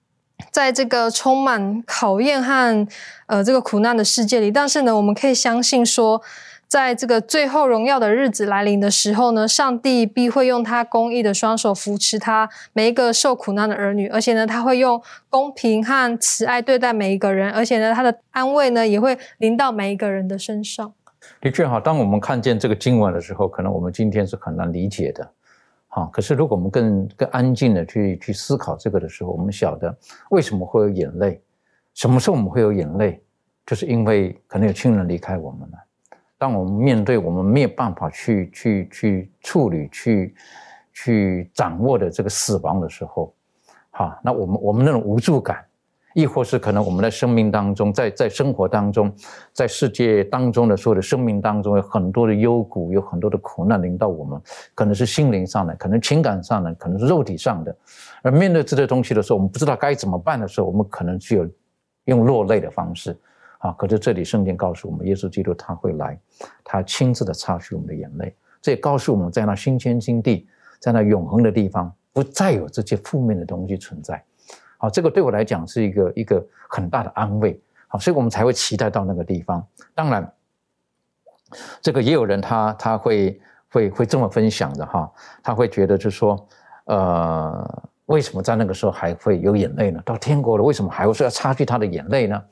在这个充满考验和呃这个苦难的世界里，但是呢，我们可以相信说，在这个最后荣耀的日子来临的时候呢，上帝必会用他公义的双手扶持他每一个受苦难的儿女，而且呢，他会用公平和慈爱对待每一个人，而且呢，他的安慰呢也会临到每一个人的身上。的确哈，当我们看见这个经文的时候，可能我们今天是很难理解的。啊，可是如果我们更更安静的去去思考这个的时候，我们晓得为什么会有眼泪？什么时候我们会有眼泪？就是因为可能有亲人离开我们了。当我们面对我们没有办法去去去处理、去去掌握的这个死亡的时候，哈，那我们我们那种无助感。亦或是可能我们的生命当中，在在生活当中，在世界当中的所有的生命当中，有很多的忧苦，有很多的苦难临到我们，可能是心灵上的，可能情感上的，可能是肉体上的。而面对这些东西的时候，我们不知道该怎么办的时候，我们可能只有用落泪的方式。啊，可是这里圣经告诉我们，耶稣基督他会来，他亲自的擦去我们的眼泪。这也告诉我们在那新天新地，在那永恒的地方，不再有这些负面的东西存在。啊，这个对我来讲是一个一个很大的安慰。好，所以我们才会期待到那个地方。当然，这个也有人他他会会会这么分享的哈，他会觉得就是说，呃，为什么在那个时候还会有眼泪呢？到天国了，为什么还会说要擦去他的眼泪呢？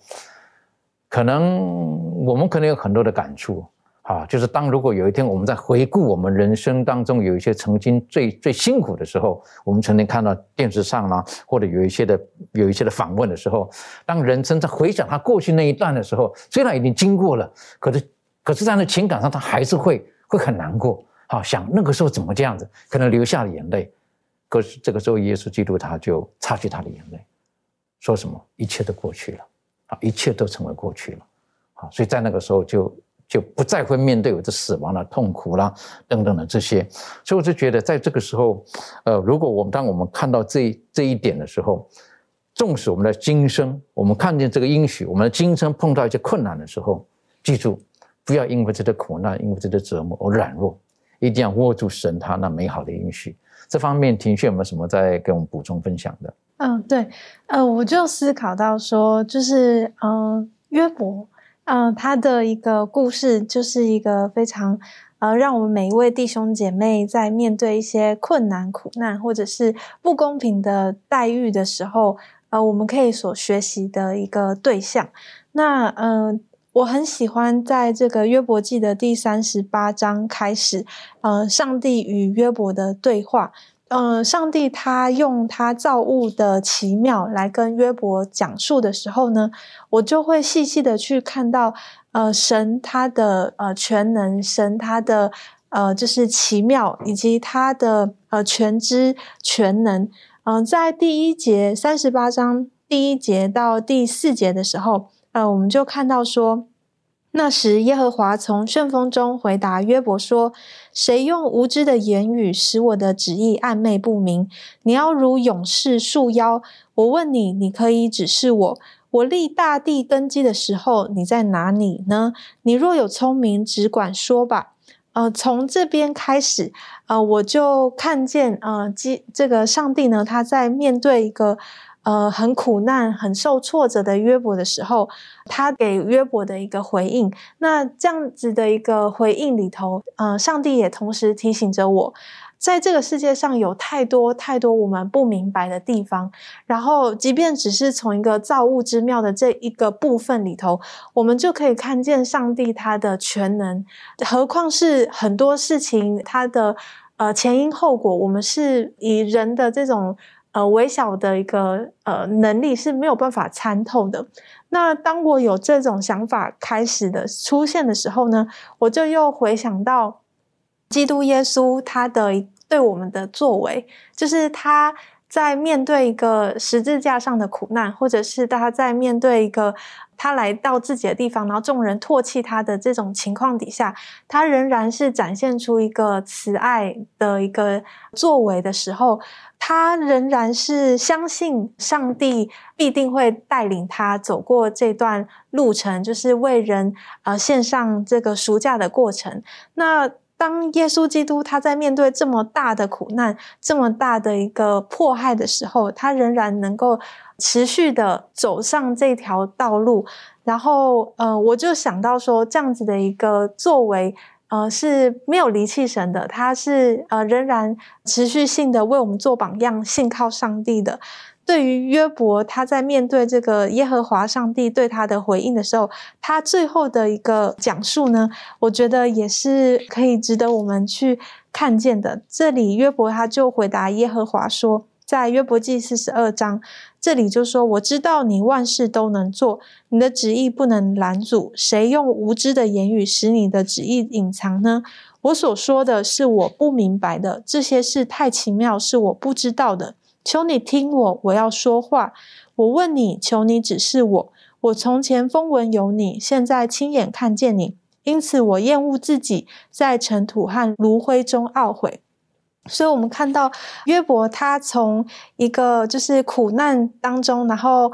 可能我们可能有很多的感触。啊，就是当如果有一天我们在回顾我们人生当中有一些曾经最最辛苦的时候，我们曾经看到电视上啦，或者有一些的有一些的访问的时候，当人生在回想他过去那一段的时候，虽然已经经过了，可是可是在那情感上他还是会会很难过。好，想那个时候怎么这样子，可能流下了眼泪。可是这个时候，耶稣基督他就擦去他的眼泪，说什么一切都过去了，啊，一切都成为过去了。啊，所以在那个时候就。就不再会面对我的死亡的痛苦啦，等等的这些，所以我就觉得在这个时候，呃，如果我们当我们看到这这一点的时候，纵使我们的今生，我们看见这个应许，我们的今生碰到一些困难的时候，记住，不要因为这些苦难，因为这些折磨而软弱，一定要握住神他那美好的应许。这方面，庭旭有没有什么在跟我们补充分享的？嗯，对，呃，我就思考到说，就是嗯，约伯。嗯，他的一个故事就是一个非常，呃，让我们每一位弟兄姐妹在面对一些困难、苦难或者是不公平的待遇的时候，呃，我们可以所学习的一个对象。那，嗯，我很喜欢在这个约伯记的第三十八章开始，呃，上帝与约伯的对话。嗯，上帝他用他造物的奇妙来跟约伯讲述的时候呢，我就会细细的去看到，呃，神他的呃全能，神他的呃就是奇妙，以及他的呃全知全能。嗯，在第一节三十八章第一节到第四节的时候，呃，我们就看到说，那时，耶和华从旋风中回答约伯说：“谁用无知的言语使我的旨意暧昧不明？你要如勇士束腰。我问你，你可以指示我。我立大地根基的时候，你在哪里呢？你若有聪明，只管说吧。”呃，从这边开始，呃，我就看见，呃，基这个上帝呢，他在面对一个。呃，很苦难、很受挫折的约伯的时候，他给约伯的一个回应。那这样子的一个回应里头，呃，上帝也同时提醒着我，在这个世界上有太多太多我们不明白的地方。然后，即便只是从一个造物之妙的这一个部分里头，我们就可以看见上帝他的全能。何况是很多事情，他的呃前因后果，我们是以人的这种。呃，微小的一个呃能力是没有办法参透的。那当我有这种想法开始的出现的时候呢，我就又回想到基督耶稣他的对我们的作为，就是他在面对一个十字架上的苦难，或者是他在面对一个。他来到自己的地方，然后众人唾弃他的这种情况底下，他仍然是展现出一个慈爱的一个作为的时候，他仍然是相信上帝必定会带领他走过这段路程，就是为人呃献上这个赎价的过程。那当耶稣基督他在面对这么大的苦难、这么大的一个迫害的时候，他仍然能够。持续的走上这条道路，然后呃，我就想到说，这样子的一个作为，呃，是没有离弃神的，他是呃仍然持续性的为我们做榜样，信靠上帝的。对于约伯，他在面对这个耶和华上帝对他的回应的时候，他最后的一个讲述呢，我觉得也是可以值得我们去看见的。这里约伯他就回答耶和华说。在约伯记四十二章，这里就说：“我知道你万事都能做，你的旨意不能拦阻。谁用无知的言语使你的旨意隐藏呢？我所说的是我不明白的，这些事太奇妙，是我不知道的。求你听我，我要说话。我问你，求你指示我。我从前风闻有你，现在亲眼看见你，因此我厌恶自己，在尘土和炉灰中懊悔。”所以，我们看到约伯他从一个就是苦难当中，然后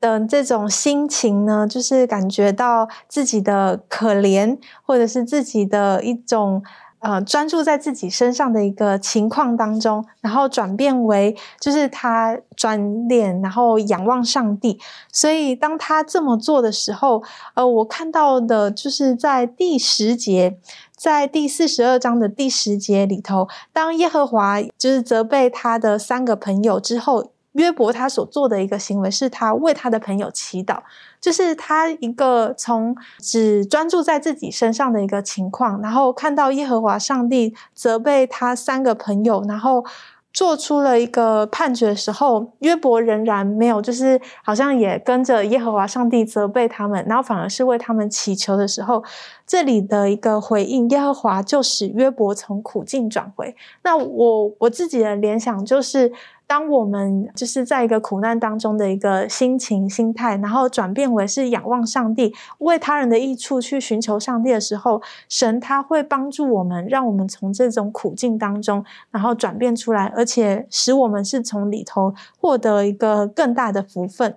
的这种心情呢，就是感觉到自己的可怜，或者是自己的一种。呃，专注在自己身上的一个情况当中，然后转变为就是他转脸，然后仰望上帝。所以当他这么做的时候，呃，我看到的就是在第十节，在第四十二章的第十节里头，当耶和华就是责备他的三个朋友之后。约伯他所做的一个行为，是他为他的朋友祈祷，就是他一个从只专注在自己身上的一个情况，然后看到耶和华上帝责备他三个朋友，然后做出了一个判决的时候，约伯仍然没有，就是好像也跟着耶和华上帝责备他们，然后反而是为他们祈求的时候，这里的一个回应，耶和华就使约伯从苦境转回。那我我自己的联想就是。当我们就是在一个苦难当中的一个心情、心态，然后转变为是仰望上帝、为他人的益处去寻求上帝的时候，神他会帮助我们，让我们从这种苦境当中，然后转变出来，而且使我们是从里头获得一个更大的福分。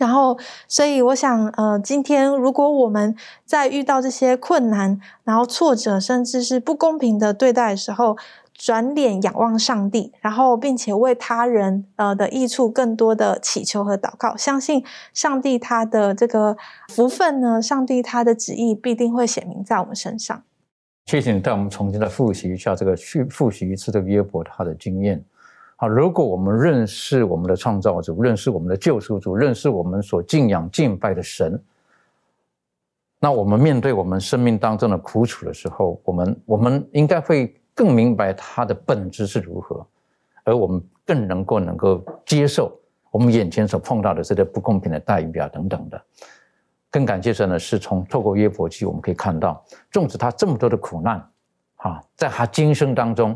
然后，所以我想，呃，今天如果我们在遇到这些困难、然后挫折，甚至是不公平的对待的时候，转脸仰望上帝，然后并且为他人呃的益处更多的祈求和祷告，相信上帝他的这个福分呢，上帝他的旨意必定会显明在我们身上。谢谢你带我们重新的复习一下这个去复习一次这个约伯他的经验。好，如果我们认识我们的创造主，认识我们的救赎主，认识我们所敬仰敬拜的神，那我们面对我们生命当中的苦楚的时候，我们我们应该会。更明白它的本质是如何，而我们更能够能够接受我们眼前所碰到的这些不公平的待遇啊等等的。更感谢神的是，从透过约伯记，我们可以看到，纵使他这么多的苦难，啊，在他今生当中，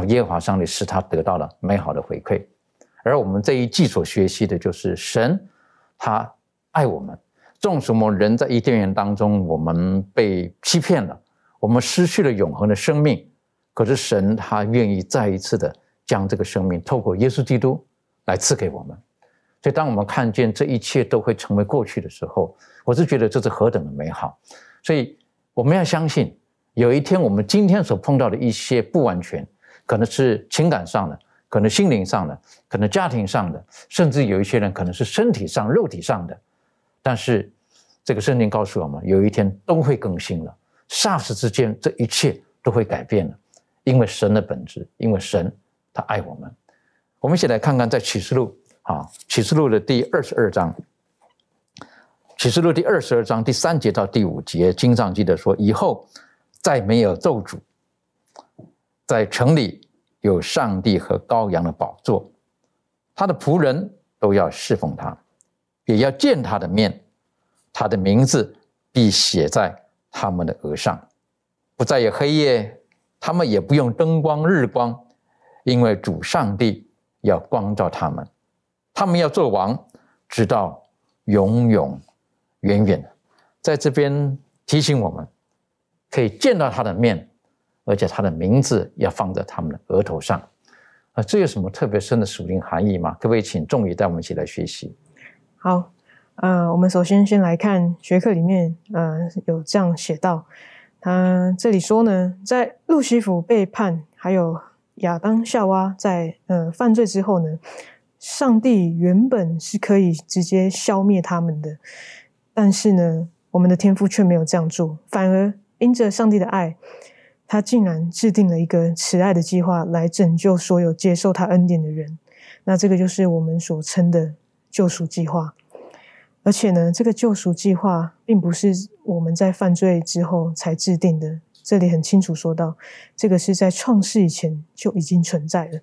后耶和华上帝使他得到了美好的回馈。而我们这一季所学习的就是神，他爱我们。纵使我们人在伊甸园当中，我们被欺骗了，我们失去了永恒的生命，可是神他愿意再一次的将这个生命透过耶稣基督来赐给我们。所以，当我们看见这一切都会成为过去的时候，我是觉得这是何等的美好。所以，我们要相信，有一天我们今天所碰到的一些不完全，可能是情感上的，可能心灵上的，可能家庭上的，甚至有一些人可能是身体上、肉体上的。但是，这个圣经告诉我们，有一天都会更新了，霎时之间，这一切都会改变了，因为神的本质，因为神他爱我们。我们一起来看看在启示录。啊，启示录的第二十二章，启示录第二十二章第三节到第五节，经上记得说：以后再没有咒诅，在城里有上帝和羔羊的宝座，他的仆人都要侍奉他，也要见他的面，他的名字必写在他们的额上，不再有黑夜，他们也不用灯光日光，因为主上帝要光照他们。他们要做王，直到永永远远。在这边提醒我们，可以见到他的面，而且他的名字要放在他们的额头上。啊，这有什么特别深的属灵含义吗？可不可以请众宇带我们一起来学习？好，呃，我们首先先来看学课里面，呃，有这样写到，他这里说呢，在路西弗背叛，还有亚当夏娃在呃犯罪之后呢。上帝原本是可以直接消灭他们的，但是呢，我们的天父却没有这样做，反而因着上帝的爱，他竟然制定了一个慈爱的计划来拯救所有接受他恩典的人。那这个就是我们所称的救赎计划。而且呢，这个救赎计划并不是我们在犯罪之后才制定的，这里很清楚说到，这个是在创世以前就已经存在了。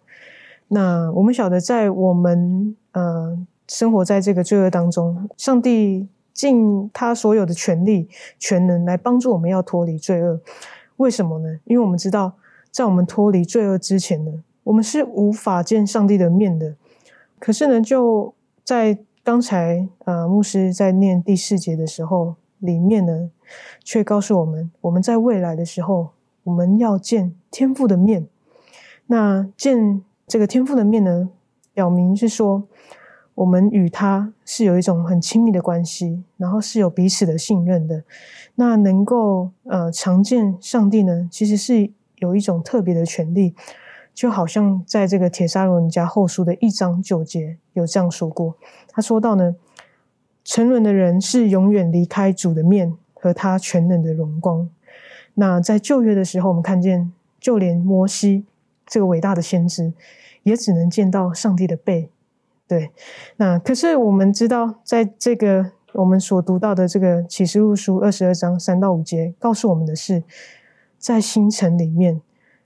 那我们晓得，在我们呃生活在这个罪恶当中，上帝尽他所有的权利、全能来帮助我们，要脱离罪恶。为什么呢？因为我们知道，在我们脱离罪恶之前呢，我们是无法见上帝的面的。可是呢，就在刚才呃牧师在念第四节的时候，里面呢，却告诉我们，我们在未来的时候，我们要见天父的面。那见。这个天赋的面呢，表明是说，我们与他是有一种很亲密的关系，然后是有彼此的信任的。那能够呃常见上帝呢，其实是有一种特别的权利，就好像在这个铁沙罗尼迦后书的一章九节有这样说过。他说到呢，沉沦的人是永远离开主的面和他全能的荣光。那在旧约的时候，我们看见，就连摩西这个伟大的先知。也只能见到上帝的背，对。那可是我们知道，在这个我们所读到的这个启示录书二十二章三到五节，告诉我们的是，在星辰里面，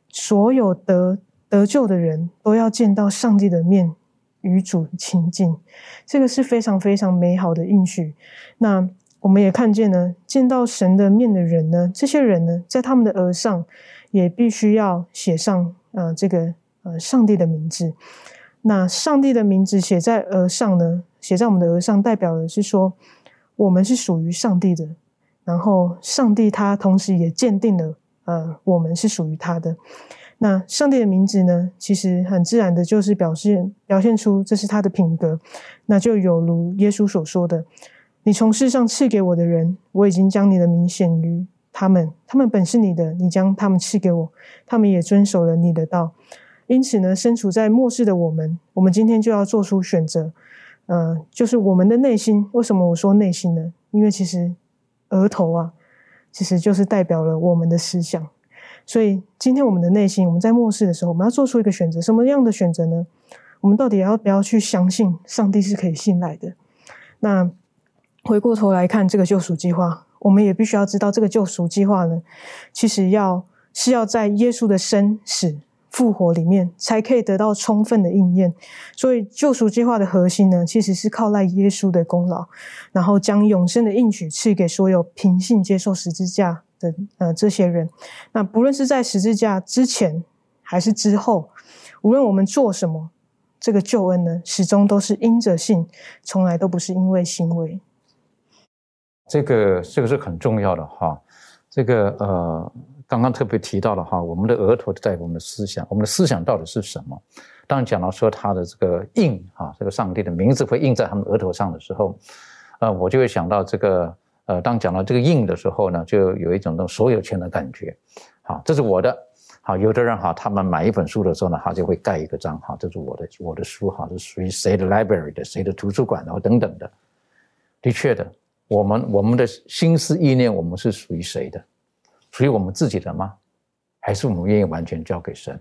所有得得救的人都要见到上帝的面，与主亲近。这个是非常非常美好的应许。那我们也看见呢，见到神的面的人呢，这些人呢，在他们的额上也必须要写上呃这个。呃，上帝的名字，那上帝的名字写在额上呢？写在我们的额上，代表的是说，我们是属于上帝的。然后，上帝他同时也鉴定了，呃，我们是属于他的。那上帝的名字呢？其实很自然的，就是表现表现出这是他的品格。那就有如耶稣所说的：“你从世上赐给我的人，我已经将你的名显于他们，他们本是你的，你将他们赐给我，他们也遵守了你的道。”因此呢，身处在末世的我们，我们今天就要做出选择，呃，就是我们的内心。为什么我说内心呢？因为其实额头啊，其实就是代表了我们的思想。所以今天我们的内心，我们在末世的时候，我们要做出一个选择。什么样的选择呢？我们到底要不要去相信上帝是可以信赖的？那回过头来看这个救赎计划，我们也必须要知道，这个救赎计划呢，其实要是要在耶稣的生死。复活里面才可以得到充分的应验，所以救赎计划的核心呢，其实是靠赖耶稣的功劳，然后将永生的应许赐给所有凭信接受十字架的呃这些人。那不论是在十字架之前还是之后，无论我们做什么，这个救恩呢，始终都是因着信，从来都不是因为行为。这个这个是很重要的哈。这个呃，刚刚特别提到了哈，我们的额头代表我们的思想，我们的思想到底是什么？当讲到说他的这个印哈，这个上帝的名字会印在他们额头上的时候，呃，我就会想到这个呃，当讲到这个印的时候呢，就有一种那种所有权的感觉。好，这是我的。好，有的人哈，他们买一本书的时候呢，他就会盖一个章哈，这是我的我的书哈，是属于谁的 library 的，谁的图书馆然后等等的。的确的，我们我们的心思意念，我们是属于谁的？属于我们自己的吗？还是我们愿意完全交给神？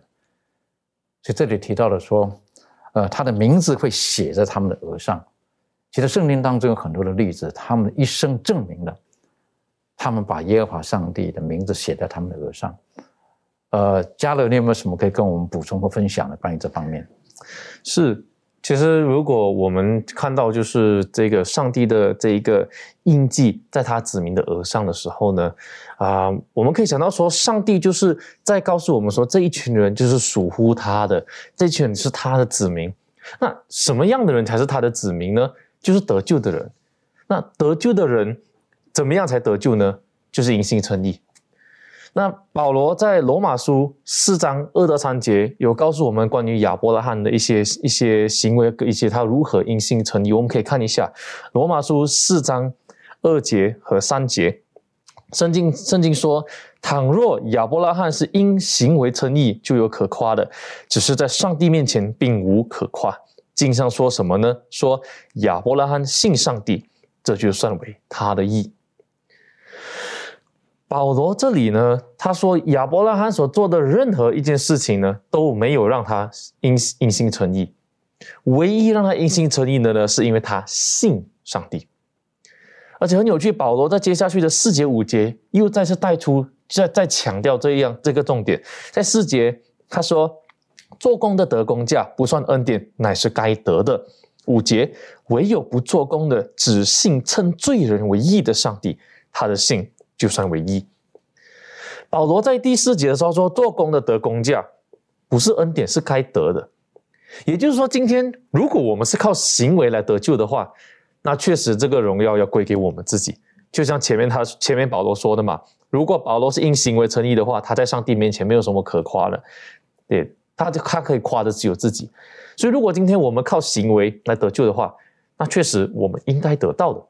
所以这里提到了说，呃，他的名字会写在他们的额上。其实圣经当中有很多的例子，他们一生证明了，他们把耶和华上帝的名字写在他们的额上。呃，加勒，你有没有什么可以跟我们补充或分享的关于这方面？是，其实如果我们看到就是这个上帝的这一个印记在他子民的额上的时候呢，啊，我们可以想到说，上帝就是在告诉我们说，这一群人就是属乎他的，这群人是他的子民。那什么样的人才是他的子民呢？就是得救的人。那得救的人怎么样才得救呢？就是因信称义。那保罗在罗马书四章二到三节有告诉我们关于亚伯拉罕的一些一些行为，以及他如何因信称义。我们可以看一下罗马书四章二节和三节。圣经圣经说：倘若亚伯拉罕是因行为称义，就有可夸的；只是在上帝面前，并无可夸。经上说什么呢？说亚伯拉罕信上帝，这就算为他的义。保罗这里呢，他说亚伯拉罕所做的任何一件事情呢，都没有让他因因信称义。唯一让他因信称义的呢，是因为他信上帝。而且很有趣，保罗在接下去的四节五节又再次带出，再再强调这样这个重点。在四节他说，做工的得工价不算恩典，乃是该得的。五节唯有不做工的，只信称罪人为义的上帝，他的信。就算为一。保罗在第四节的时候说：“做工的得工价，不是恩典，是该得的。”也就是说，今天如果我们是靠行为来得救的话，那确实这个荣耀要归给我们自己。就像前面他前面保罗说的嘛，如果保罗是因行为成义的话，他在上帝面前没有什么可夸的，对，他就他可以夸的只有自己。所以，如果今天我们靠行为来得救的话，那确实我们应该得到的。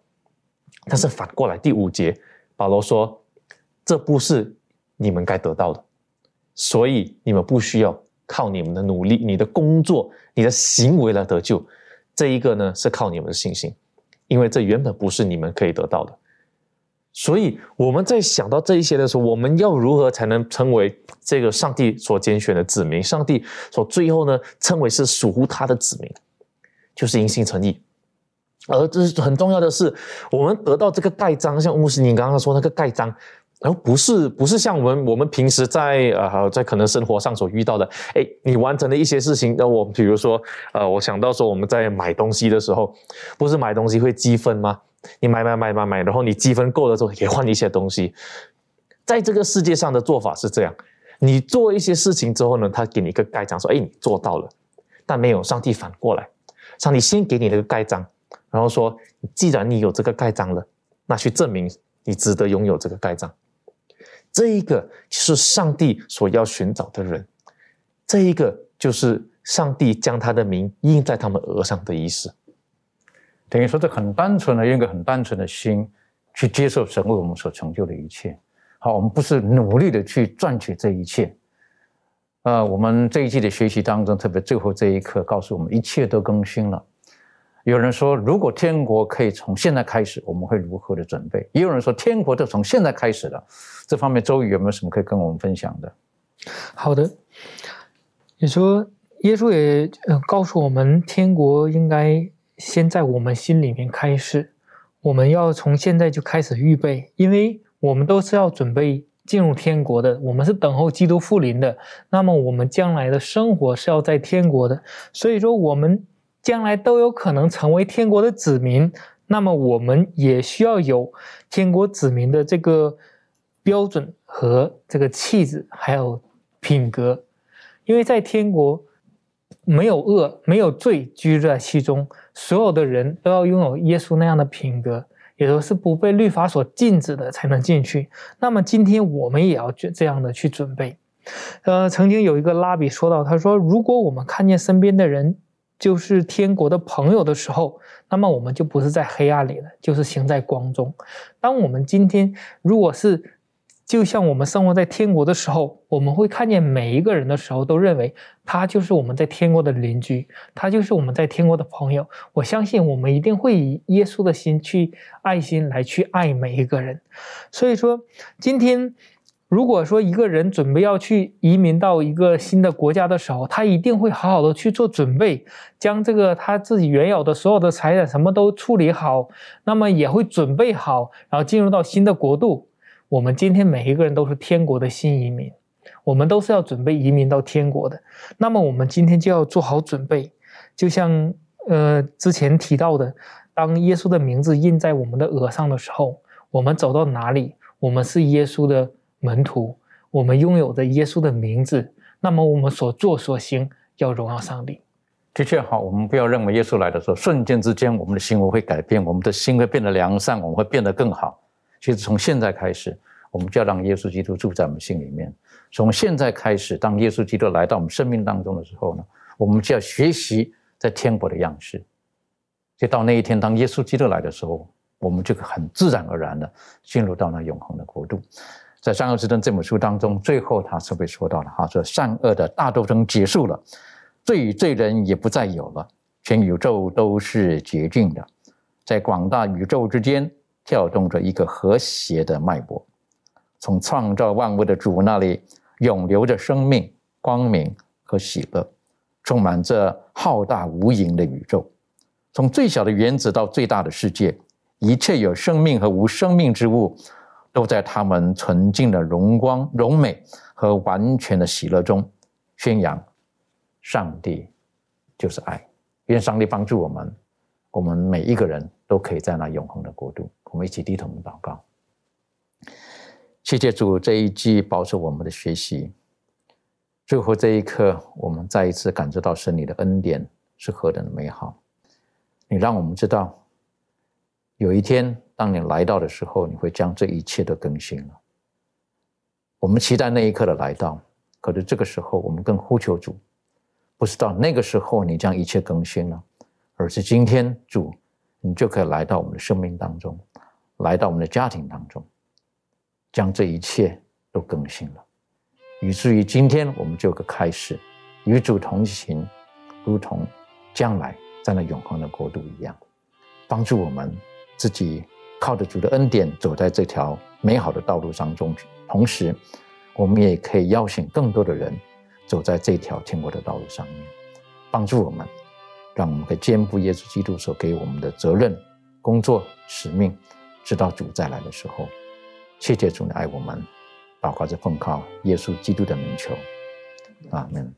但是反过来，第五节。保罗说：“这不是你们该得到的，所以你们不需要靠你们的努力、你的工作、你的行为来得救。这一个呢，是靠你们的信心，因为这原本不是你们可以得到的。所以我们在想到这一些的时候，我们要如何才能成为这个上帝所拣选的子民？上帝所最后呢，称为是属乎他的子民，就是因信诚意。”而这是很重要的是，我们得到这个盖章，像穆斯林刚刚说那个盖章，然后不是不是像我们我们平时在呃在可能生活上所遇到的，哎，你完成了一些事情，那我比如说呃，我想到说我们在买东西的时候，不是买东西会积分吗？你买买买买买，然后你积分够了之后，也换一些东西。在这个世界上的做法是这样，你做一些事情之后呢，他给你一个盖章，说哎你做到了，但没有上帝反过来，上帝先给你那个盖章。然后说，既然你有这个盖章了，那去证明你值得拥有这个盖章。这一个是上帝所要寻找的人，这一个就是上帝将他的名印在他们额上的意思。等于说，这很单纯的，用一个很单纯的心去接受神为我们所成就的一切。好，我们不是努力的去赚取这一切。呃，我们这一季的学习当中，特别最后这一课告诉我们，一切都更新了。有人说，如果天国可以从现在开始，我们会如何的准备？也有人说，天国就从现在开始了。这方面，周瑜有没有什么可以跟我们分享的？好的，你说耶稣也告诉我们，天国应该先在我们心里面开始，我们要从现在就开始预备，因为我们都是要准备进入天国的，我们是等候基督复临的。那么，我们将来的生活是要在天国的，所以说我们。将来都有可能成为天国的子民，那么我们也需要有天国子民的这个标准和这个气质，还有品格，因为在天国没有恶，没有罪居住在其中，所有的人都要拥有耶稣那样的品格，也都是不被律法所禁止的才能进去。那么今天我们也要这这样的去准备。呃，曾经有一个拉比说到，他说，如果我们看见身边的人就是天国的朋友的时候，那么我们就不是在黑暗里了，就是行在光中。当我们今天如果是就像我们生活在天国的时候，我们会看见每一个人的时候，都认为他就是我们在天国的邻居，他就是我们在天国的朋友。我相信我们一定会以耶稣的心去爱心来去爱每一个人。所以说，今天如果说一个人准备要去移民到一个新的国家的时候，他一定会好好的去做准备，将这个他自己原有的所有的财产什么都处理好，那么也会准备好，然后进入到新的国度。我们今天每一个人都是天国的新移民，我们都是要准备移民到天国的。那么我们今天就要做好准备，就像呃之前提到的，当耶稣的名字印在我们的额上的时候，我们走到哪里，我们是耶稣的门徒，我们拥有着耶稣的名字，那么我们所做所行要荣耀上帝。的确好，我们不要认为耶稣来的时候，瞬间之间我们的行为会改变，我们的心会变得良善，我们会变得更好。其实从现在开始，我们就要让耶稣基督住在我们心里面。从现在开始，当耶稣基督来到我们生命当中的时候呢，我们就要学习在天国的样式。就到那一天，当耶稣基督来的时候，我们就很自然而然的进入到那永恒的国度。在《善恶之争》这本书当中，最后他是被说到了，哈，说善恶的大斗争结束了，罪与罪人也不再有了，全宇宙都是洁净的，在广大宇宙之间。跳动着一个和谐的脉搏，从创造万物的主那里涌流着生命、光明和喜乐，充满着浩大无垠的宇宙。从最小的原子到最大的世界，一切有生命和无生命之物，都在他们纯净的荣光、荣美和完全的喜乐中宣扬：上帝就是爱。愿上帝帮助我们，我们每一个人都可以在那永恒的国度。我们一起低头祷告，谢谢主这一季保守我们的学习。最后这一刻，我们再一次感受到神你的恩典是何等的美好。你让我们知道，有一天当你来到的时候，你会将这一切都更新了。我们期待那一刻的来到，可是这个时候，我们更呼求主，不是到那个时候你将一切更新了，而是今天主，你就可以来到我们的生命当中。来到我们的家庭当中，将这一切都更新了，以至于今天我们就有个开始，与主同行，如同将来在那永恒的国度一样，帮助我们自己靠着主的恩典走在这条美好的道路上中。同时，我们也可以邀请更多的人走在这条天国的道路上面，帮助我们，让我们可以肩负耶稣基督所给我们的责任、工作、使命。直到主再来的时候，谢谢主的爱我们，祷告着奉靠耶稣基督的名求，阿门。